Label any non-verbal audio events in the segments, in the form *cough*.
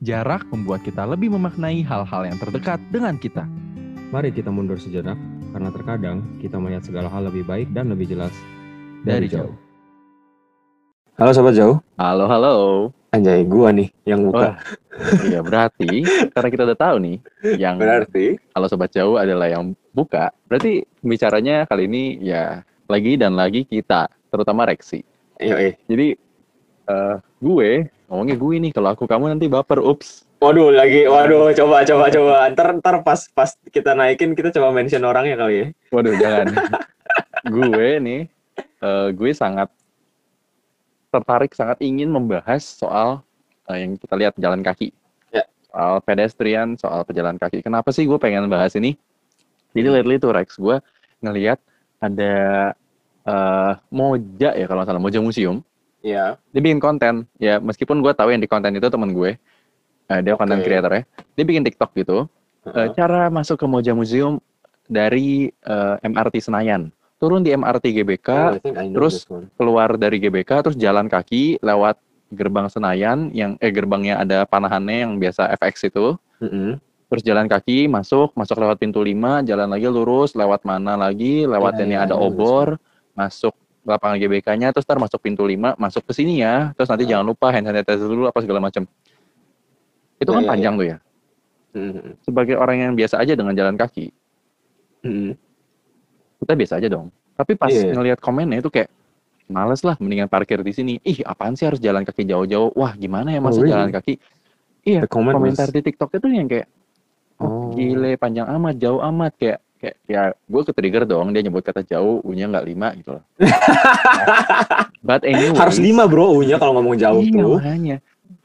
Jarak membuat kita lebih memaknai hal-hal yang terdekat dengan kita. Mari kita mundur sejenak, karena terkadang kita melihat segala hal lebih baik dan lebih jelas Dari jauh. Halo Sobat Jauh, Halo, halo. anjay gua nih yang buka. Wah, iya berarti karena kita udah tahu nih yang Berarti kalau sobat jauh adalah yang buka, berarti pembicaranya kali ini ya lagi dan lagi kita, terutama Reksi. Yo, eh. Jadi eh, gue ngomongnya gue nih kalau aku kamu nanti baper, ups. Waduh lagi, waduh coba coba coba. Ntar ntar pas pas kita naikin kita coba mention orangnya kali ya. Waduh jangan. *laughs* gue nih, eh, gue sangat tertarik, sangat ingin membahas soal eh, yang kita lihat jalan kaki. Ya. Soal pedestrian, soal pejalan kaki. Kenapa sih gue pengen bahas ini? Jadi lately tuh Rex, gue ngelihat ada eh, Moja ya kalau nggak salah, Moja Museum. Iya. Dia bikin konten, ya meskipun gue tahu yang di konten itu temen gue. Eh, dia konten Oke. creator ya. Dia bikin TikTok gitu. Eh, cara masuk ke Moja Museum dari eh, MRT Senayan. Turun di MRT GBK, Oh, I I terus- keluar dari GBK terus jalan kaki lewat gerbang Senayan yang eh gerbangnya ada panahannya yang biasa FX itu. Mm-mm. Terus jalan kaki masuk, masuk lewat pintu 5, jalan lagi lurus, lewat mana lagi, lewat Ya, ini ya, ada ya, obor, masuk lapangan GBK-nya, terus ntar masuk pintu 5, masuk ke sini ya. Terus nanti Ah. jangan lupa hand sanitizer dulu apa segala macam. Itu Ya, kan ya, panjang tuh ya. Mm-mm. Sebagai orang yang biasa aja dengan jalan kaki, Mm-mm. kita biasa aja dong. Tapi pas Iya. ngelihat komennya itu kayak males lah mendingan parkir di sini. Ih, apaan sih harus jalan kaki jauh-jauh? Wah, gimana ya masa Oh, really? jalan kaki? Iya, komentar was- di TikTok itu yang kayak oh, Oh. gile panjang amat, jauh amat kayak kayak ya gue ke trigger dong dia nyebut kata jauh, u-nya nggak lima gitu loh. *laughs* But anyway, Harus lima bro U-nya kalau ngomong jauh iya, tuh. makanya.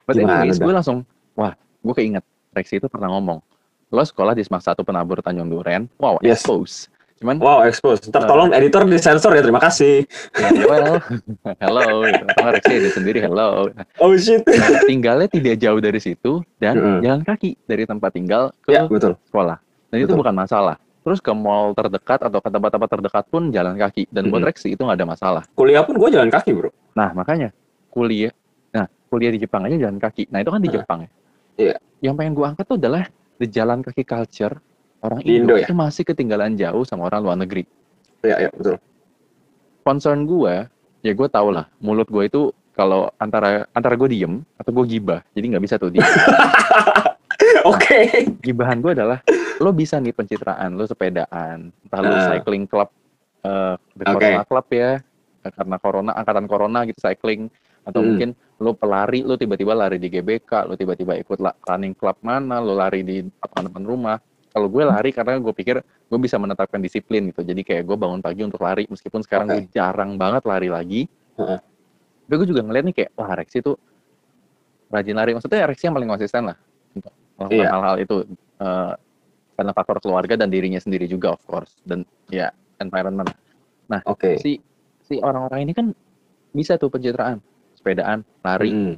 But Gimana anyways, gue langsung, wah, gue keinget Rexi itu pernah ngomong, lo sekolah di Semak Satu Penabur Tanjung Duren, wow, Yes. expose. Cuman Wow, expose. Ntar Eh. tolong editor disensor ya, terima kasih. Ya, well, *laughs* hello, gitu. Atau Rexi ada sendiri, hello. Oh shit. Nah, tinggalnya tidak jauh dari situ dan Mm-mm. jalan kaki dari tempat tinggal ke ya, betul. sekolah. Dan itu Betul. bukan masalah. Terus ke mall terdekat atau ke tempat-tempat terdekat pun jalan kaki. Dan buat itu nggak ada masalah. Kuliah pun gue jalan kaki bro. Nah, makanya kuliah, nah kuliah di Jepang aja jalan kaki. Nah, itu kan di Nah. Jepang ya. Iya. Yang pengen gua angkat tuh adalah the jalan kaki culture orang Di Indo, Indo ya? itu masih ketinggalan jauh sama orang luar negeri. Iya, iya, betul. concern gue, ya gue tau lah, mulut gue itu kalau antara antara gue diem atau gue gibah, jadi nggak bisa tuh diem. *laughs* Oke. Gibahan gue adalah lo bisa nih pencitraan, lo sepedaan, entah lo Ah. cycling club, eh the Oke. Corona Club ya, eh, karena corona, angkatan corona gitu cycling, atau Hmm. mungkin lo pelari, lo tiba-tiba lari di GBK, lo tiba-tiba ikut running club mana, lo lari di depan rumah. Kalau gue lari karena gue pikir gue bisa menetapkan disiplin gitu, jadi kayak gue bangun pagi untuk lari, meskipun sekarang gue jarang banget lari lagi. Heeh. Tapi gue juga ngeliat nih kayak, wah Rexi tuh rajin lari. Maksudnya Rexi yang paling konsisten lah untuk melakukan Iya. hal-hal itu. eh, karena faktor keluarga dan dirinya sendiri juga of course. Dan ya environment. Oke. Si si orang-orang ini kan bisa tuh pencitraan, sepedaan, lari. Mm.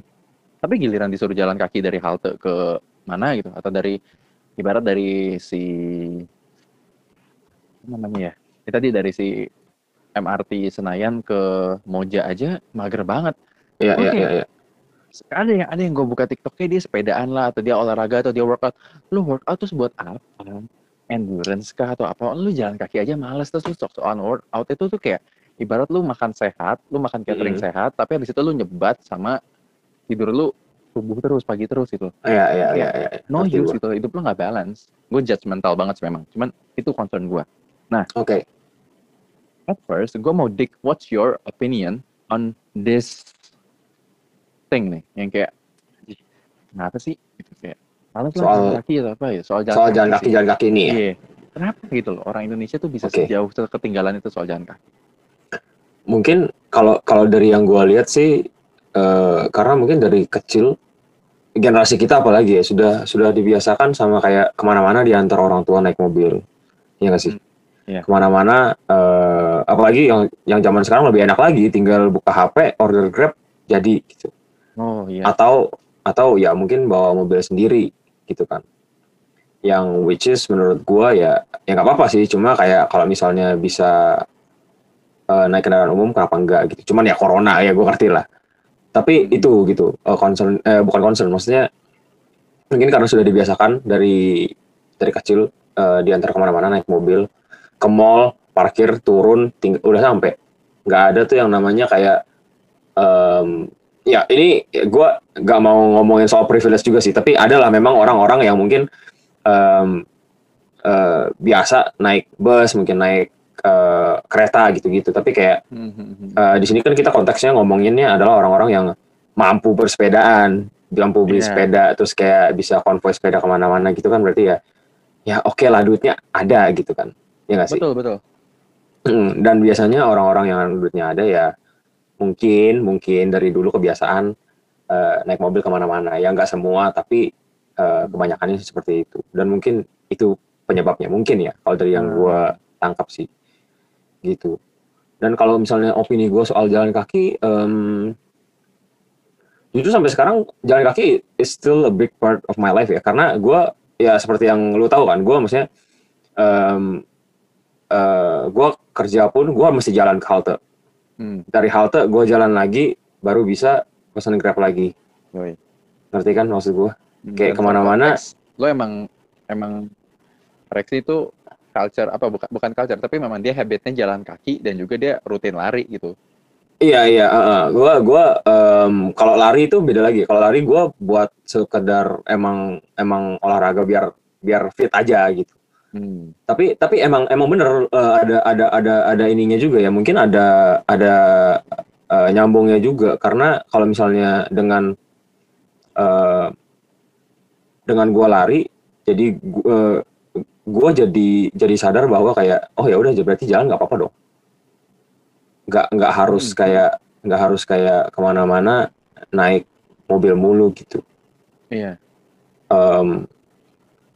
Tapi giliran disuruh jalan kaki dari halte ke mana gitu atau dari ibarat dari si namanya ya? Ini tadi dari si MRT Senayan ke Moja aja mager banget. Iya, iya, iya, iya. Ada yang ada yang gue buka TikToknya dia sepedaan lah atau dia olahraga atau dia workout. Lu workout terus buat apa? Endurance kah atau apa? Lu jalan kaki aja males terus lu sok soal workout itu tuh kayak ibarat lu makan sehat lu makan catering Mm. sehat tapi habis itu lu nyebat sama tidur lu subuh terus pagi terus gitu. Iya, iya, iya, iya. no Ngerti use gitu hidup lu nggak balance. Gue judgmental banget sih memang cuman itu concern gue Oke. at first gue mau dig what's your opinion on this thing nih yang kayak "Ih, kenapa sih gitu kayak males lah Soal- jalan kaki atau apa ya soal jalan Soal jalan kaki, sih. jalan kaki ini ya. iya kenapa gitu loh orang Indonesia tuh bisa Oke. sejauh ketinggalan itu soal jalan kaki Mungkin kalau kalau dari yang gue lihat sih, eh, karena mungkin dari kecil generasi kita apalagi ya sudah sudah dibiasakan sama kayak ke mana-mana diantar orang tua naik mobil, ya nggak sih? Iya. Ke mana-mana, eh, apalagi yang yang zaman sekarang lebih enak lagi, tinggal buka HP, order Grab, jadi gitu. Oh iya. Atau atau ya mungkin bawa mobil sendiri gitu kan. Yang which is menurut gua ya ya nggak apa-apa sih. Cuma kayak kalau misalnya bisa eh, naik kendaraan umum kenapa enggak gitu. Cuman ya corona ya gua ngerti lah. Tapi itu gitu. Eh, concern eh, bukan concern maksudnya mungkin karena sudah dibiasakan dari dari kecil uh, diantar ke mana-mana naik mobil ke mall parkir turun ting udah sampai. Nggak ada tuh yang namanya kayak um, ya ini gue nggak mau ngomongin soal privilege juga sih tapi adalah memang orang-orang yang mungkin um, uh, biasa naik bus mungkin naik uh, kereta gitu-gitu. Tapi kayak uh, di sini kan kita konteksnya ngomonginnya adalah orang-orang yang mampu bersepedaan mampu beli yeah. sepeda terus kayak bisa konvoy sepeda ke mana-mana gitu kan berarti ya ya oke okay lah duitnya ada gitu kan. Ya nggak sih? Betul betul. Dan biasanya orang-orang yang duitnya ada ya mungkin mungkin dari dulu kebiasaan uh, naik mobil ke mana-mana. Ya nggak semua tapi uh, kebanyakannya seperti itu. Dan mungkin itu penyebabnya. Mungkin ya kalau dari yang hmm. gue tangkap sih. Gitu. Dan kalau misalnya opini gue soal jalan kaki um, jujur sampai sekarang jalan kaki is still a big part of my life ya. Karena gue ya seperti yang lu tahu kan gue maksudnya um, uh, eh, gue kerja pun gue mesti jalan ke halte hmm. dari halte gue jalan lagi baru bisa pesan grab lagi Yoi. ngerti kan maksud gue hmm, kayak ke mana-mana lo emang emang Rexy itu culture apa bukan bukan culture tapi memang dia habitnya jalan kaki dan juga dia rutin lari gitu Iya iya, uh, gua gua um, kalau lari itu beda lagi. Kalau lari gua buat sekedar emang emang olahraga biar biar fit aja gitu. Hmm. Tapi tapi emang emang bener uh, ada ada ada ada ininya juga ya. Mungkin ada ada uh, nyambungnya juga karena kalau misalnya dengan uh, dengan gua lari, jadi gua, gua jadi jadi sadar bahwa kayak oh ya udah berarti jalan nggak apa-apa dong nggak nggak harus hmm. kayak nggak harus kayak ke mana-mana naik mobil mulu gitu iya um,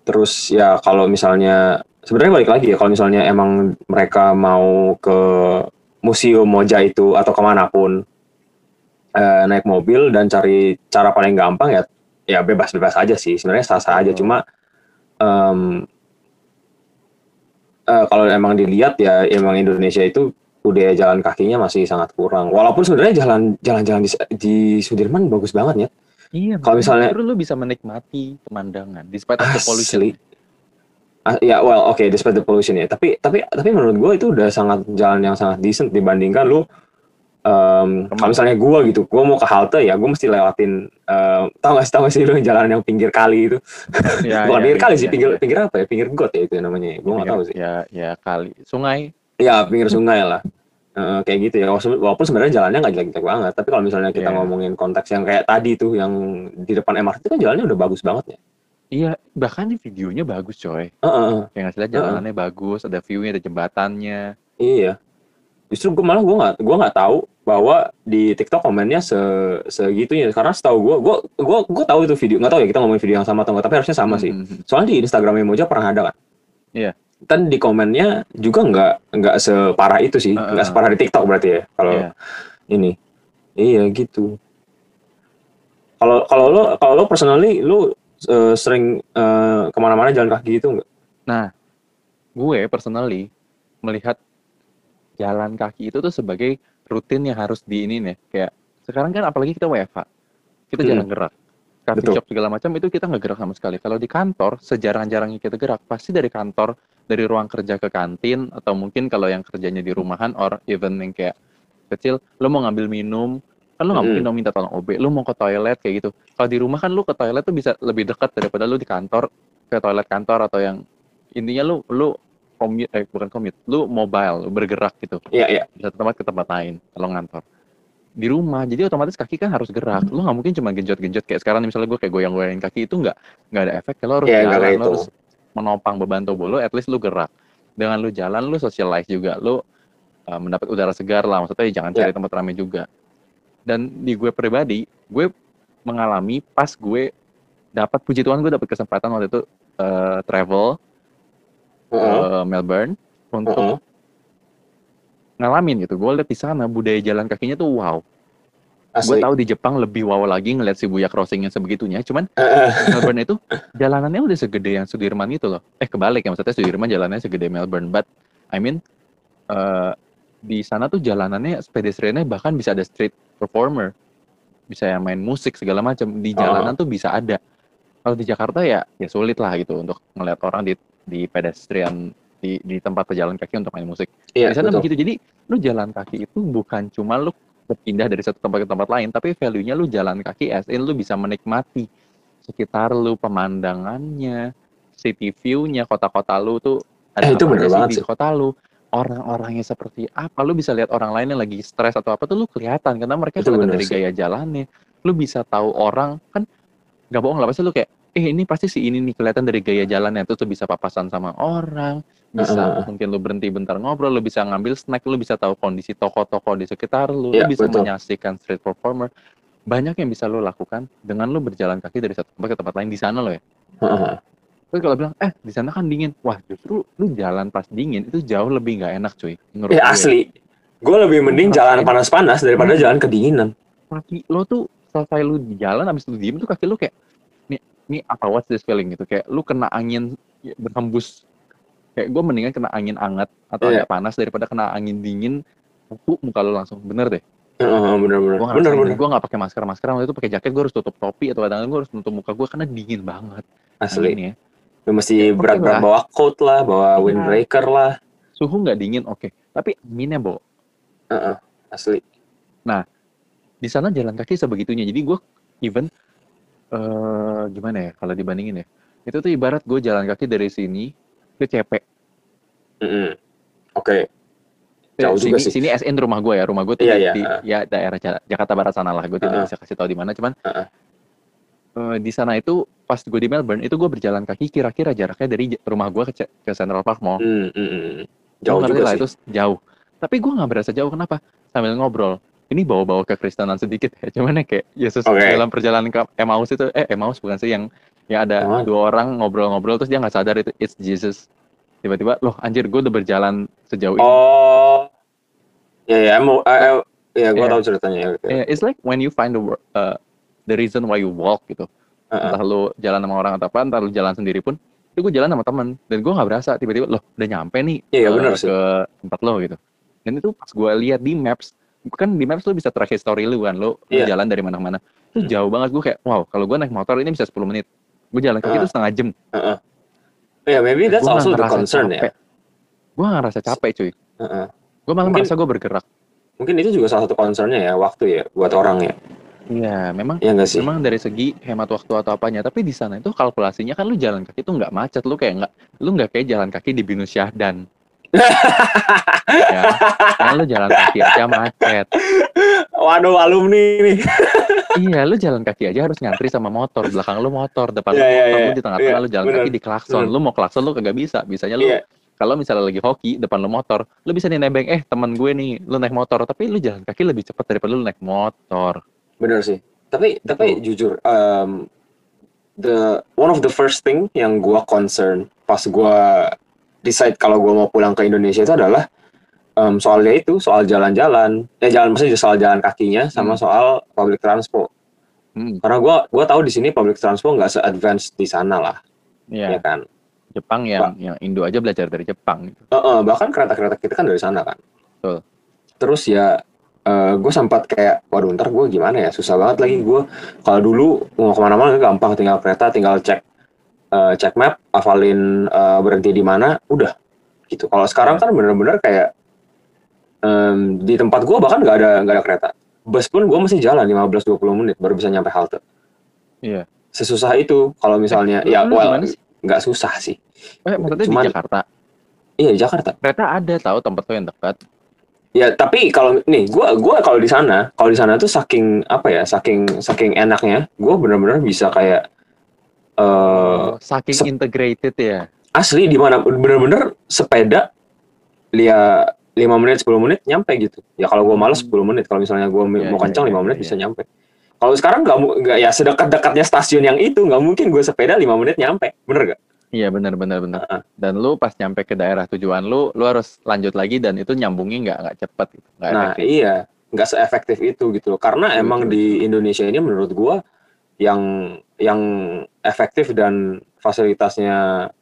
terus ya kalau misalnya sebenarnya balik lagi ya kalau misalnya emang mereka mau ke museum Moja itu atau ke mana pun uh, naik mobil dan cari cara paling gampang ya ya bebas-bebas aja sih sebenarnya sah-sah aja oh. cuma um, uh, kalau emang dilihat ya emang Indonesia itu budaya jalan kakinya masih sangat kurang. Walaupun sebenarnya jalan jalan-jalan di, di Sudirman bagus banget ya. Iya. Kalau misalnya lu bisa menikmati pemandangan despite the pollution. Uh, ya, well, oke, okay, despite the pollution ya. Tapi tapi tapi menurut gue itu udah sangat jalan yang sangat decent dibandingkan lu um, kalau misalnya gue gitu, gue mau ke halte ya, gue mesti lewatin, um, tau gak sih, tau gak sih lu jalan yang pinggir kali itu? *laughs* Ya, Bukan ya, pinggir ya, kali ya, sih, pinggir ya. pinggir apa ya? Pinggir got ya itu namanya. Gue nggak tahu sih. Ya, ya kali, sungai. Ya pinggir sungai lah. Uh, kayak gitu ya. Walaupun sebenarnya jalannya nggak jelek-jelek banget, tapi kalau misalnya kita yeah. ngomongin konteks yang kayak tadi tuh yang di depan MRT kan jalannya udah bagus banget ya. Iya, bahkan di videonya bagus coy. Uh -uh. Yang ngasih jalannya uh -uh. bagus, ada view-nya, ada jembatannya. Iya. Justru gue malah gue nggak gue nggak tahu bahwa di TikTok komennya se segitunya karena setahu gue gue gue gue tahu itu video nggak tahu ya kita ngomongin video yang sama atau enggak tapi harusnya sama mm -hmm. sih. Hmm, hmm. Soalnya di Instagramnya Moja pernah ada kan. Iya kan di komennya juga nggak nggak separah itu sih nggak uh, uh. separah di TikTok berarti ya kalau yeah. ini iya gitu kalau kalau lo kalau lo personally lo uh, sering uh, ke mana-mana jalan kaki gitu nggak nah gue personally melihat jalan kaki itu tuh sebagai rutin yang harus di ini nih kayak sekarang kan apalagi kita WFH kita hmm. jarang gerak coffee shop segala macam itu kita nggak gerak sama sekali. Kalau di kantor, sejarang-jarangnya kita gerak, pasti dari kantor dari ruang kerja ke kantin atau mungkin kalau yang kerjanya di rumahan or even yang kayak kecil lo mau ngambil minum kan lo nggak mungkin dong minta tolong OB lo mau ke toilet kayak gitu. Kalau di rumah kan lo ke toilet tuh bisa lebih dekat daripada lo di kantor ke toilet kantor atau yang intinya lo lo commute eh bukan commute lo mobile lo bergerak gitu. Iya iya. Bisa tempat ke tempat lain kalau ngantor. Di rumah jadi otomatis kaki kan harus gerak. Lo nggak mungkin cuma genjot-genjot kayak sekarang misalnya gue kayak goyang-goyangin kaki itu nggak nggak ada efek kalau harus yeah, jalan lo harus menopang beban tubuh lo, at least lu gerak. Dengan lu jalan, lu socialize juga, lu uh, mendapat udara segar lah. Maksudnya jangan cari yeah. tempat ramai juga. Dan di gue pribadi, gue mengalami pas gue dapat puji Tuhan gue dapat kesempatan waktu itu uh, travel uh -huh. ke Melbourne untuk uh -huh. ngalamin gitu. Gue lihat di sana budaya jalan kakinya tuh wow Gue tahu di Jepang lebih wow lagi ngeliat si Buya crossing yang sebegitunya. Cuman *laughs* Melbourne itu jalanannya udah segede yang Sudirman itu loh. Eh kebalik ya maksudnya Sudirman jalannya segede Melbourne. But I mean uh, di sana tuh jalanannya pedestriannya bahkan bisa ada street performer, bisa yang main musik segala macam di oh. jalanan oh. tuh bisa ada. kalau di Jakarta ya ya sulit lah gitu untuk ngeliat orang di di pedestrian di di tempat pejalan kaki untuk main musik. Iya, di sana begitu. Jadi lu jalan kaki itu bukan cuma lu berpindah dari satu tempat ke tempat lain, tapi value-nya lu jalan kaki as in lu bisa menikmati sekitar lu, pemandangannya, city view-nya, kota-kota lu tuh ada Eh, itu bener sih di kota lu. Orang-orangnya seperti apa, lu bisa lihat orang lain yang lagi stres atau apa tuh lu kelihatan karena mereka Itu kelihatan dari sih. gaya jalannya. Lu bisa tahu orang kan nggak bohong lah pasti lu kayak eh ini pasti si ini nih kelihatan dari gaya jalannya tuh tuh bisa papasan sama orang bisa Heeh. mungkin lu berhenti bentar ngobrol lu bisa ngambil snack lu bisa tahu kondisi toko-toko di sekitar lu Iya, lu bisa betul. menyaksikan street performer banyak yang bisa lu lakukan dengan lu berjalan kaki dari satu tempat ke tempat lain di sana lo ya Heeh. Terus kalau bilang eh di sana kan dingin wah justru lu jalan pas dingin itu jauh lebih nggak enak cuy menurut Eh, gue. asli. Gue lebih mending Ngerasain. jalan panas-panas daripada Hmm. jalan kedinginan. kaki lo tuh selesai lu di jalan abis lu diem tuh kaki lu kayak nih nih apa what's this feeling gitu kayak lu kena angin ya, berhembus kayak gue mendingan kena angin hangat atau Iya. agak panas daripada kena angin dingin buku muka lu langsung bener deh Heeh, bener-bener. gue Bener-bener. gue nggak pakai masker masker waktu itu pakai jaket gue harus tutup topi atau kadang-kadang gue harus nutup muka gue karena dingin banget Asli. anginnya Lu mesti Ya, oke berat-berat lah. bawa coat lah, bawa Iya. windbreaker lah. suhu nggak dingin oke tapi anginnya bo Heeh, asli. di sana jalan kaki sebegitunya jadi gue even eh gimana ya kalau dibandingin ya itu tuh ibarat gue jalan kaki dari sini ke CP Mm-mm. Oke. Eh, Jauh sini, juga sih. sini SN rumah gue ya rumah gue tuh Iya, di, iya, di- ya daerah Ja- Jakarta Barat sana lah gue tidak Heeh. bisa kasih tahu di mana cuman Heeh. eh, di sana itu pas gue di Melbourne itu gue berjalan kaki kira-kira jaraknya dari rumah gue ke, ke Central Park Mall Mm, mm, mm. Gua Jauh juga lah sih. itu jauh tapi gue nggak berasa jauh kenapa sambil ngobrol ini bawa-bawa kekristenan sedikit ya *laughs* cuman ya kayak Yesus Oke. dalam perjalanan ke Emmaus itu eh Emmaus bukan sih yang ya ada Oh. dua orang ngobrol-ngobrol terus dia nggak sadar itu it's Jesus tiba-tiba loh anjir gue udah berjalan sejauh ini Oh. Ya ya, mau eh, eh, ya gue Iya. tahu ceritanya. ya. Oke. Yeah, it's like when you find the uh, the reason why you walk gitu. Heeh. Entah lu jalan sama orang atau apa, entah lu jalan sendiri pun. Itu gue jalan sama temen dan gue nggak berasa tiba-tiba loh udah nyampe nih Iya, uh, benar sih. ke tempat lo gitu. Dan itu pas gue lihat di maps, kan di maps lu bisa track history lu kan, lu Iya. jalan dari mana-mana. Itu Hmm. jauh banget gue kayak wow kalau gue naik motor ini bisa 10 menit. Gue jalan kaki Ah. itu setengah jam. Heeh. Ya, maybe that's Gua also the concern ya. capek. Gue gak ngerasa capek cuy. Heeh. Gue malah Mungkin- merasa gue bergerak. Mungkin itu juga salah satu concernnya ya, waktu ya, buat orang ya. Iya, memang Iya nggak sih? Memang dari segi hemat waktu atau apanya, tapi di sana itu kalkulasinya kan lu jalan kaki itu nggak macet, lu kayak nggak, lu nggak kayak jalan kaki di Binus Syahdan. *laughs* ya, karena lu jalan kaki aja macet. Waduh, alumni nih. Iya, lu jalan kaki aja harus ngantri sama motor, belakang lu motor, depan Iya, lu iya, motor, iya. lu di tengah-tengah Iya, lu jalan bener. kaki di klakson. Bener. Lu mau klakson lu kagak bisa, bisanya lu Iya. kalau misalnya lagi hoki depan lu motor, lu bisa nih nebeng, eh teman gue nih, lu naik motor, tapi lu jalan kaki lebih cepat daripada lu naik motor. Bener sih. Tapi Gitu. tapi jujur, um, the one of the first thing yang gua concern pas gua decide kalau gua mau pulang ke Indonesia itu adalah um, soalnya itu soal jalan-jalan, eh jalan maksudnya soal jalan kakinya sama Hmm. soal public transport. Hmm, Karena gua gua tahu di sini public transport nggak se-advance di sana lah, ya iya. kan. Jepang yang yang Indo aja belajar dari Jepang gitu. Heeh, bahkan kereta-kereta kita kan dari sana kan. Betul. Terus ya gue sempat kayak, waduh ntar gue gimana ya, susah banget lagi gue. Kalau dulu mau ke mana-mana gampang, tinggal kereta, tinggal cek eh, cek map, hafalin eh, berhenti di mana, udah gitu. Kalau sekarang kan bener-bener kayak em, di tempat gue bahkan nggak ada nggak ada kereta. Bus pun gue masih jalan 15-20 menit baru bisa nyampe halte. Iya. Sesusah itu kalau misalnya, Lu- ya well nggak susah sih. Eh, maksudnya Cuman- di Jakarta. Iya di Jakarta. Kereta ada tahu tempat tuh yang dekat. Ya tapi kalau nih gua gua kalau di sana kalau di sana tuh saking apa ya saking saking enaknya gue benar-benar bisa kayak eh Saking se- integrated ya. asli di mana bener-bener sepeda dia 5 menit 10 menit nyampe gitu ya kalau gue males 10 menit kalau misalnya gue Iya, mau iya, kencang iya, 5 menit iya. bisa nyampe kalau sekarang nggak nggak ya sedekat-dekatnya stasiun yang itu nggak mungkin gue sepeda 5 menit nyampe bener gak? Iya benar benar benar. Heeh. Dan lu pas nyampe ke daerah tujuan lu, lu harus lanjut lagi dan itu nyambungnya nggak nggak cepet gitu. Nggak Nah efektif. iya nggak seefektif itu gitu loh karena Betul, emang betul. di Indonesia ini menurut gue yang yang efektif dan fasilitasnya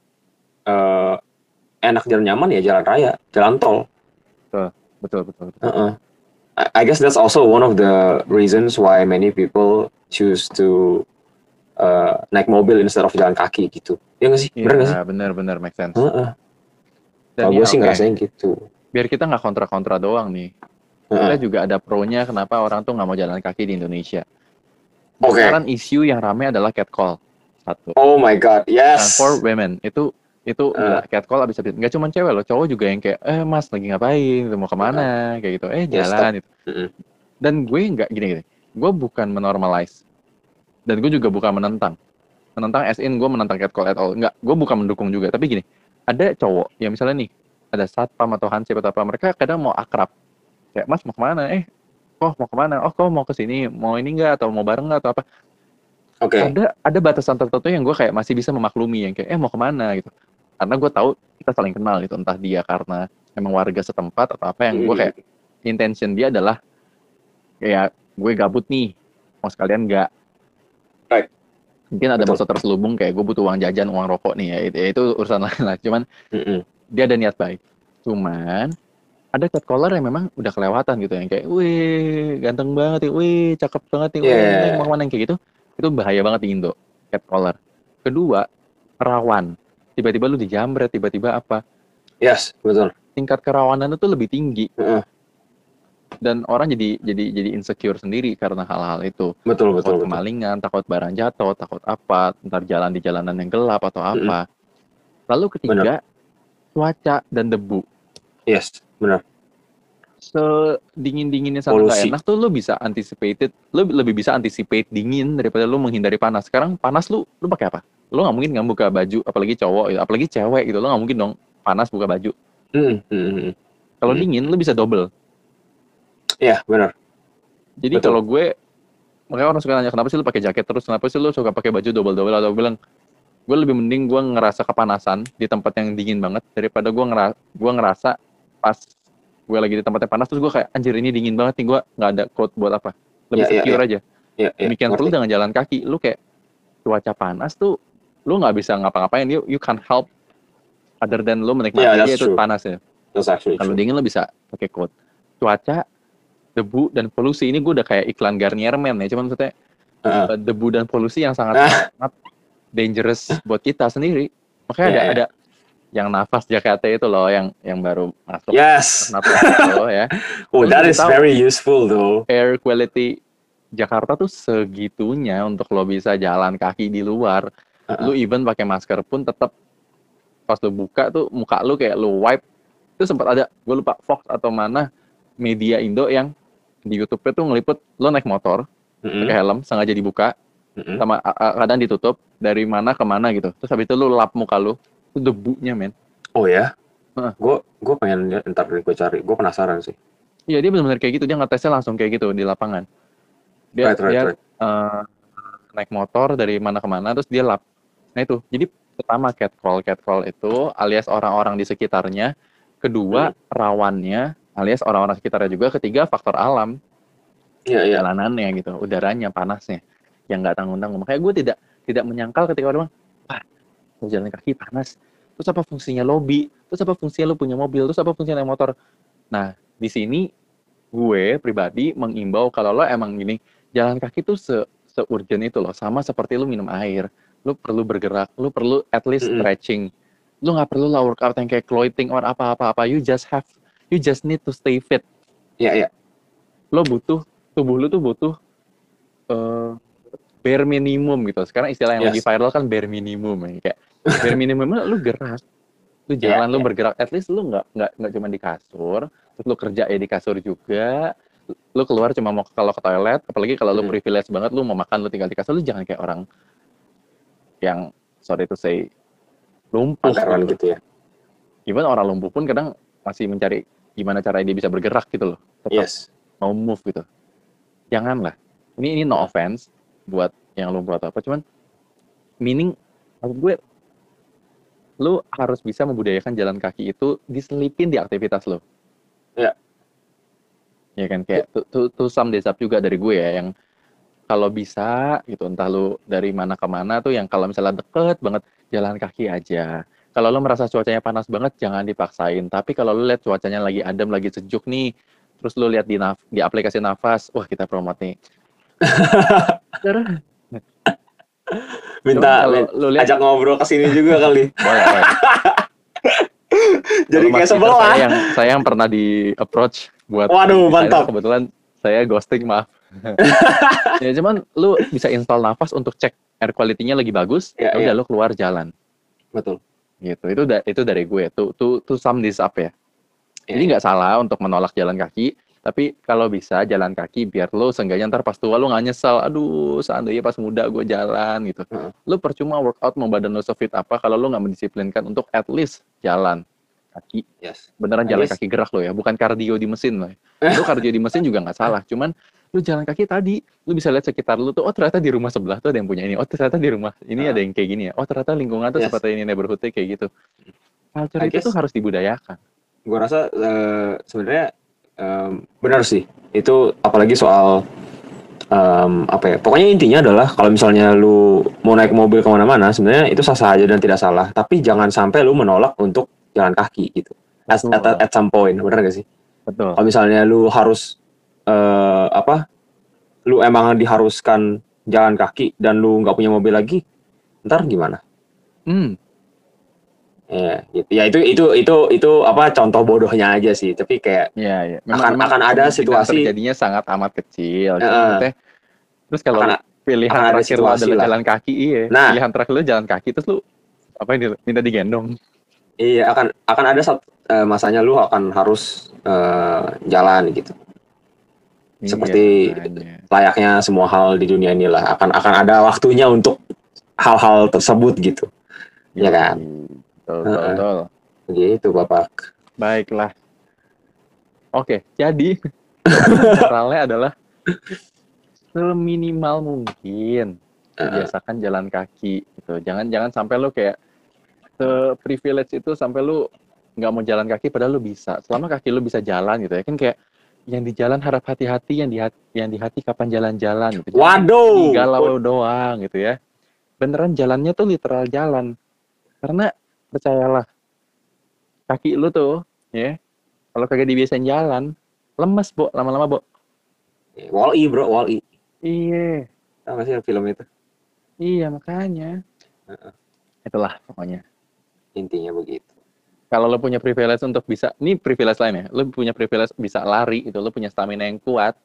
eh, enak dan nyaman ya jalan raya jalan tol Betul betul. betul. Heeh. I, I guess that's also one of the reasons why many people choose to eh, naik mobil instead of jalan kaki gitu. Ya nggak sih? Bener nggak sih? Iya, bener bener make sense. Heeh. Dan Kalau ya, gue sih ngerasain gitu. biar kita nggak kontra-kontra doang nih. Kita Heeh. juga ada pro-nya kenapa orang tuh nggak mau jalan kaki di Indonesia. Oke. Sekarang isu yang ramai adalah catcall. Satu. Oh my god, Dan yes. for women itu itu Eh. gila, catcall abis abis nggak cuma cewek loh cowok juga yang kayak eh mas lagi ngapain? Mau ke mana? Kayak gitu. Eh Ya, jalan gitu. Dan gue nggak gini gini. Gue bukan menormalize. Dan gue juga bukan menentang. Menentang as in gue menentang catcall at all. Nggak gue bukan mendukung juga. Tapi gini ada cowok yang misalnya nih ada satpam atau hansip atau apa mereka kadang mau akrab. Kayak mas mau ke mana? Eh oh mau ke mana? Oh kau mau ke sini? Mau ini enggak atau mau bareng nggak? Atau apa? Oke. ada ada batasan tertentu yang gue kayak masih bisa memaklumi yang kayak eh mau ke mana? Gitu karena gue tahu kita saling kenal gitu entah dia karena emang warga setempat atau apa yang gue kayak intention dia adalah kayak gue gabut nih. Mau sekalian nggak? Right. mungkin ada Betul. maksud terselubung kayak gue butuh uang jajan uang rokok nih ya. Itu, ya itu urusan lain lah. Cuman Mm-mm. dia ada niat baik. Cuman ada catcaller yang memang udah kelewatan gitu yang kayak wih ganteng banget ya wih cakep banget nih wih Yeah. Ke mana? Yang kayak gitu itu bahaya banget di Indo catcaller kedua rawan tiba-tiba lu dijamret tiba-tiba apa Yes, betul. tingkat kerawanan itu lebih tinggi Heeh. dan orang jadi jadi jadi insecure sendiri karena hal-hal itu Betul, betul, takut betul. kemalingan takut barang jatuh takut apa ntar jalan di jalanan yang gelap atau apa lalu ketiga cuaca dan debu Yes, benar. sedingin dinginnya sama nggak Polusi. enak tuh lu bisa anticipated lu lebih bisa anticipate dingin daripada lu menghindari panas sekarang panas lu lu pakai apa lu nggak mungkin nggak buka baju apalagi cowok gitu. apalagi cewek gitu lu nggak mungkin dong panas buka baju Mm, mm, mm, mm. kalau Hmm. dingin lu bisa double Iya, benar. jadi kalau gue makanya orang suka nanya kenapa sih lu pakai jaket terus kenapa sih lu suka pakai baju double double atau bilang gue lebih mending gue ngerasa kepanasan di tempat yang dingin banget daripada gue ngera gue ngerasa pas gue lagi di tempat yang panas terus gue kayak anjir ini dingin banget nih gue nggak ada coat buat apa lebih Ya, ya, secure aja Iya, iya. demikian pula dengan jalan kaki lu kayak cuaca panas tuh lu nggak bisa ngapa-ngapain you you can't help other than lu menikmati Yeah, that's itu true. panas ya That's actually kalau dingin lu bisa pakai coat cuaca debu dan polusi ini gue udah kayak iklan Garnier Men ya cuman maksudnya uh, debu dan polusi yang sangat Ah. *laughs* sangat dangerous buat kita sendiri makanya Iya, ada iya. ada yang nafas Jakarta itu loh yang yang baru masuk Yes. nafas itu ya *laughs* Oh, that is tahu. very useful though. air quality Jakarta tuh segitunya untuk lo bisa jalan kaki di luar. Uh-uh. Lu even pakai masker pun tetap pas lu buka tuh muka lu kayak lu wipe. Itu sempat ada gue lupa Fox atau mana media Indo yang di YouTube tuh ngeliput lo naik motor Mm-mm, pakai helm sengaja dibuka mm-mm. sama kadang ditutup dari mana ke mana gitu. Terus habis itu lu lap muka lu itu debunya men. Oh ya? Gue gue pengen lihat ntar gue cari. Gue penasaran sih. Iya dia benar-benar kayak gitu dia ngetesnya langsung kayak gitu di lapangan. Dia right, right, dia right. eh, naik motor dari mana ke mana terus dia lap. Nah itu. Jadi pertama catcall catcall itu alias orang-orang di sekitarnya, kedua rawannya alias orang-orang sekitarnya juga, ketiga faktor alam Iya, iya. jalanannya gitu, udaranya panasnya yang nggak tanggung-tanggung. Makanya gue tidak tidak menyangkal ketika orang bilang, wah jalan kaki panas. Terus apa fungsinya lobby? Terus apa fungsinya lu punya mobil? Terus apa fungsinya naik motor? Nah di sini gue pribadi mengimbau kalau lo emang gini jalan kaki tuh se urgent itu loh sama seperti lu minum air lu perlu bergerak lu perlu at least Mm-mm. stretching lu nggak perlu lah workout yang kayak clothing or apa-apa apa you just have you just need to stay fit Iya, iya. lo butuh tubuh lu tuh butuh eh bare minimum gitu sekarang istilah yang Yes. lagi viral kan bare minimum ya. kayak bare minimum lu gerak lu Iya, jalan lu iya. bergerak at least lu nggak nggak nggak cuma di kasur terus lu kerja ya di kasur juga lu keluar cuma mau kalau ke toilet apalagi kalau lu Hmm. privilege banget lu mau makan lu tinggal di kasur lu jangan kayak orang yang sorry to say lumpuh Pantaran gitu. gitu ya. Even orang lumpuh pun kadang masih mencari gimana cara dia bisa bergerak gitu loh tetap Yes. mau move gitu janganlah ini ini no offense buat yang lumpuh atau apa cuman meaning maksud gue lu harus bisa membudayakan jalan kaki itu diselipin di aktivitas lo Iya. ya kan kayak to, to, to some days up juga dari gue ya yang kalau bisa gitu entah lu dari mana ke mana tuh yang kalau misalnya deket banget jalan kaki aja kalau lo merasa cuacanya panas banget jangan dipaksain tapi kalau lu lihat cuacanya lagi adem lagi sejuk nih terus lu lihat di naf- di aplikasi nafas wah kita promote nih *laughs* Minta Kalau min- lu lihat ajak ngobrol ke sini juga kali. *laughs* boleh, boleh. Jadi kayak sebelah. Saya yang saya yang pernah di approach buat Waduh, mantap. Kebetulan saya ghosting maaf. *laughs* ya cuman lu bisa install nafas untuk cek air quality-nya lagi bagus, Ya, ya udah ya. lu keluar jalan. Betul. Gitu. Itu da- itu dari gue. Tuh tuh tuh sum this up ya. Jadi Iya. nggak salah untuk menolak jalan kaki, tapi kalau bisa jalan kaki biar lo seenggaknya ntar pas tua lo nggak nyesel. Aduh, seandainya pas muda gue jalan gitu. Heeh. Lo percuma workout mau badan lo sefit apa kalau lo nggak mendisiplinkan untuk at least jalan kaki. Yes. Beneran At jalan least- kaki gerak lo ya, bukan kardio di mesin lo. Ya. Lo kardio di mesin juga nggak salah, cuman lo jalan kaki tadi, lo bisa lihat sekitar lo tuh, oh ternyata di rumah sebelah tuh ada yang punya ini, oh ternyata di rumah ini Ah. ada yang kayak gini ya, oh ternyata lingkungan tuh Yes. seperti ini neighborhood kayak gitu. Culture I itu guess- tuh harus dibudayakan. Gua rasa eh, sebenarnya em, benar sih. Itu apalagi soal em, apa ya? Pokoknya intinya adalah kalau misalnya lu mau naik mobil ke mana-mana, sebenarnya itu sah-sah aja dan tidak salah. Tapi jangan sampai lu menolak untuk jalan kaki gitu. At, at, at some point, benar gak sih? Betul. Kalau misalnya lu harus eh, apa? Lu emang diharuskan jalan kaki dan lu nggak punya mobil lagi, ntar gimana? Hmm, Ya, gitu. ya itu itu itu itu apa contoh bodohnya aja sih. Tapi kayak Iya, iya. Akan- akan ada situasi- terjadinya sangat amat kecil. Heeh. Maksudnya, terus kalau Akan- pilihan akan ada terakhir lu adalah lah. jalan kaki, iya. Nah. Pilihan terakhir lu jalan kaki, terus lu apa ini minta digendong. Iya akan akan ada satu eh, masanya lu akan harus eh, jalan gitu. Seperti- Iya. Layaknya semua hal di dunia inilah akan akan ada waktunya untuk hal-hal tersebut gitu. Iya kan? Betul, betul, betul. Gitu Bapak. Baiklah. Oke, jadi *laughs* generalnya adalah seminimal mungkin biasakan jalan kaki gitu. Jangan jangan sampai lu kayak se privilege itu sampai lu nggak mau jalan kaki padahal lu bisa. Selama kaki lu bisa jalan gitu ya kan kayak yang di jalan harap hati-hati, yang di hati, yang di hati kapan jalan-jalan gitu. Waduh. galau doang gitu ya. Beneran jalannya tuh literal jalan. Karena percayalah kaki lu tuh ya kalau kagak dibiasain jalan lemes, Bo, lama-lama, Bo. Wall-E bro, Wall-E. Iya. Tahu nggak sih film itu? Iya, makanya. Heeh. Itulah pokoknya. Intinya begitu. Kalau lo punya privilege untuk bisa, ini privilege lain ya, lo punya privilege bisa lari gitu, lo punya stamina yang kuat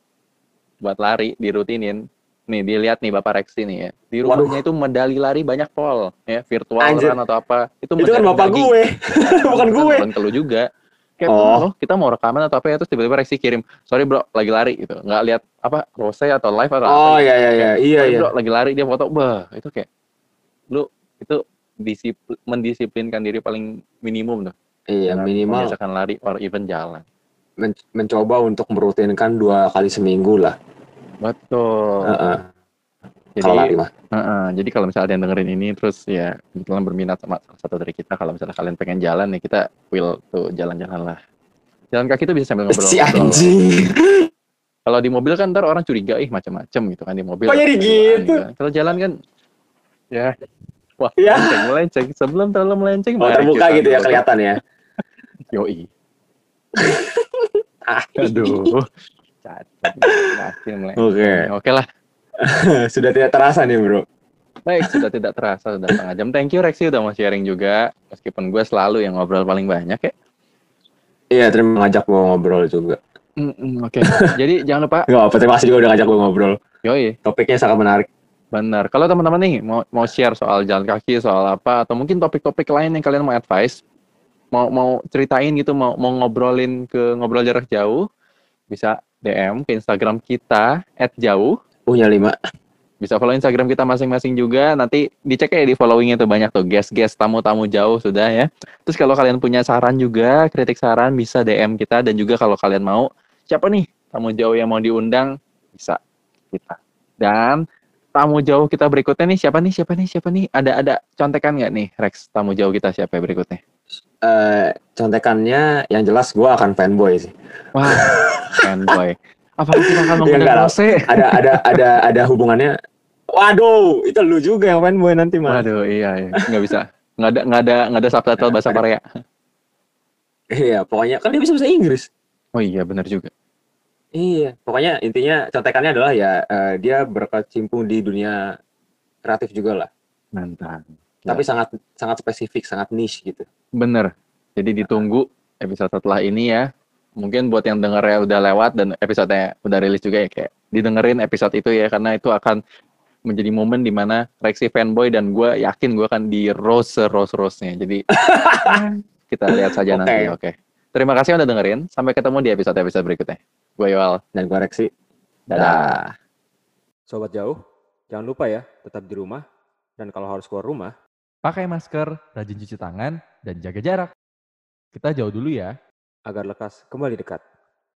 buat lari, dirutinin. Nih, dilihat nih Bapak Rexi nih ya. Di rumahnya itu medali lari banyak pol, ya, virtual Anjir. run atau apa. Itu, Itu kan bapak daging. gue, *laughs* bukan gue. Bukan lu juga. Kayak Oh. oh. kita mau rekaman atau apa ya, terus tiba-tiba Rexi kirim, sorry bro, lagi lari gitu. Nggak lihat apa, rose atau live atau apa Oh gitu. iya iya iya iya iya. bro, lagi lari dia foto, bah, itu kayak, lu itu disipl- mendisiplinkan diri paling minimum tuh. Iya Dengan minimal membiasakan lari or even jalan. men- mencoba untuk merutinkan dua kali seminggu lah. Betul. Heeh. Jadi, Kalau lari mah. Heeh, jadi kalau misalnya ada yang dengerin ini terus ya kebetulan berminat sama salah satu dari kita, kalau misalnya kalian pengen jalan nih kita will tuh jalan-jalan lah. Jalan kaki tuh bisa sambil ngobrol. Si anjing. Kalau di mobil kan ntar orang curiga, ih macam-macam gitu kan di mobil. Kok jadi gitu? kan. Kalau jalan kan, ya, wah Ya. melenceng, melenceng. Sebelum terlalu melenceng, Oh terbuka gitu ya kelihatan ya. Yoi. *laughs* Ah, Aduh. Cacat. Ngasih melenceng. Oke. Oke lah. *laughs* Sudah tidak terasa nih bro. Baik, sudah tidak terasa sudah setengah jam. Thank you Rexi udah mau sharing juga. Meskipun gue selalu yang ngobrol paling banyak ya. Iya terima ngajak gue ngobrol juga. Mm-mm, Oke, jadi jangan lupa. Gak apa terima kasih juga udah ngajak gue ngobrol. Yoi, Topiknya sangat menarik. Benar. Kalau teman-teman nih mau mau share soal jalan kaki, soal apa, atau mungkin topik-topik lain yang kalian mau advice, mau mau ceritain gitu, mau mau ngobrolin ke ngobrol jarak jauh, bisa DM ke Instagram kita @jauh. Punya lima. Bisa follow Instagram kita masing-masing juga. Nanti dicek ya di followingnya tuh banyak tuh guest-guest tamu-tamu jauh sudah ya. Terus kalau kalian punya saran juga, kritik saran bisa DM kita dan juga kalau kalian mau siapa nih tamu jauh yang mau diundang bisa kita. Dan tamu jauh kita berikutnya nih siapa nih siapa nih siapa nih ada ada contekan nggak nih Rex tamu jauh kita siapa ya berikutnya? Eh contekannya yang jelas gue akan fanboy sih. Wah, *laughs* fanboy. Apakah kita akan Ya, mengundang. Rose? Ada ada *laughs* ada ada hubungannya. Waduh, itu lu juga yang fanboy nanti mah. Waduh, iya, iya. nggak bisa. Nggak ada nggak ada nggak ada subtitle bahasa. Korea. Iya, pokoknya kan dia bisa bahasa Inggris. Oh iya, benar juga. Iya, pokoknya intinya contekannya adalah ya eh, dia berkecimpung di dunia kreatif juga lah. Mantap. Tapi sangat sangat spesifik, sangat niche gitu. Bener. Jadi ditunggu episode setelah ini ya. Mungkin buat yang dengernya udah lewat dan episodenya udah rilis juga ya kayak didengerin episode itu ya karena itu akan menjadi momen di mana Rexy fanboy dan gue yakin gue akan di rose rose rose nya jadi *laughs* kita lihat saja Oke. nanti oke terima kasih udah dengerin sampai ketemu di episode episode berikutnya gue Yoel Dan koreksi. dadah Sobat jauh, jangan lupa ya, tetap di rumah. Dan kalau harus keluar rumah, Pakai masker, rajin cuci tangan, dan jaga jarak. Kita jauh dulu ya. agar lekas kembali dekat.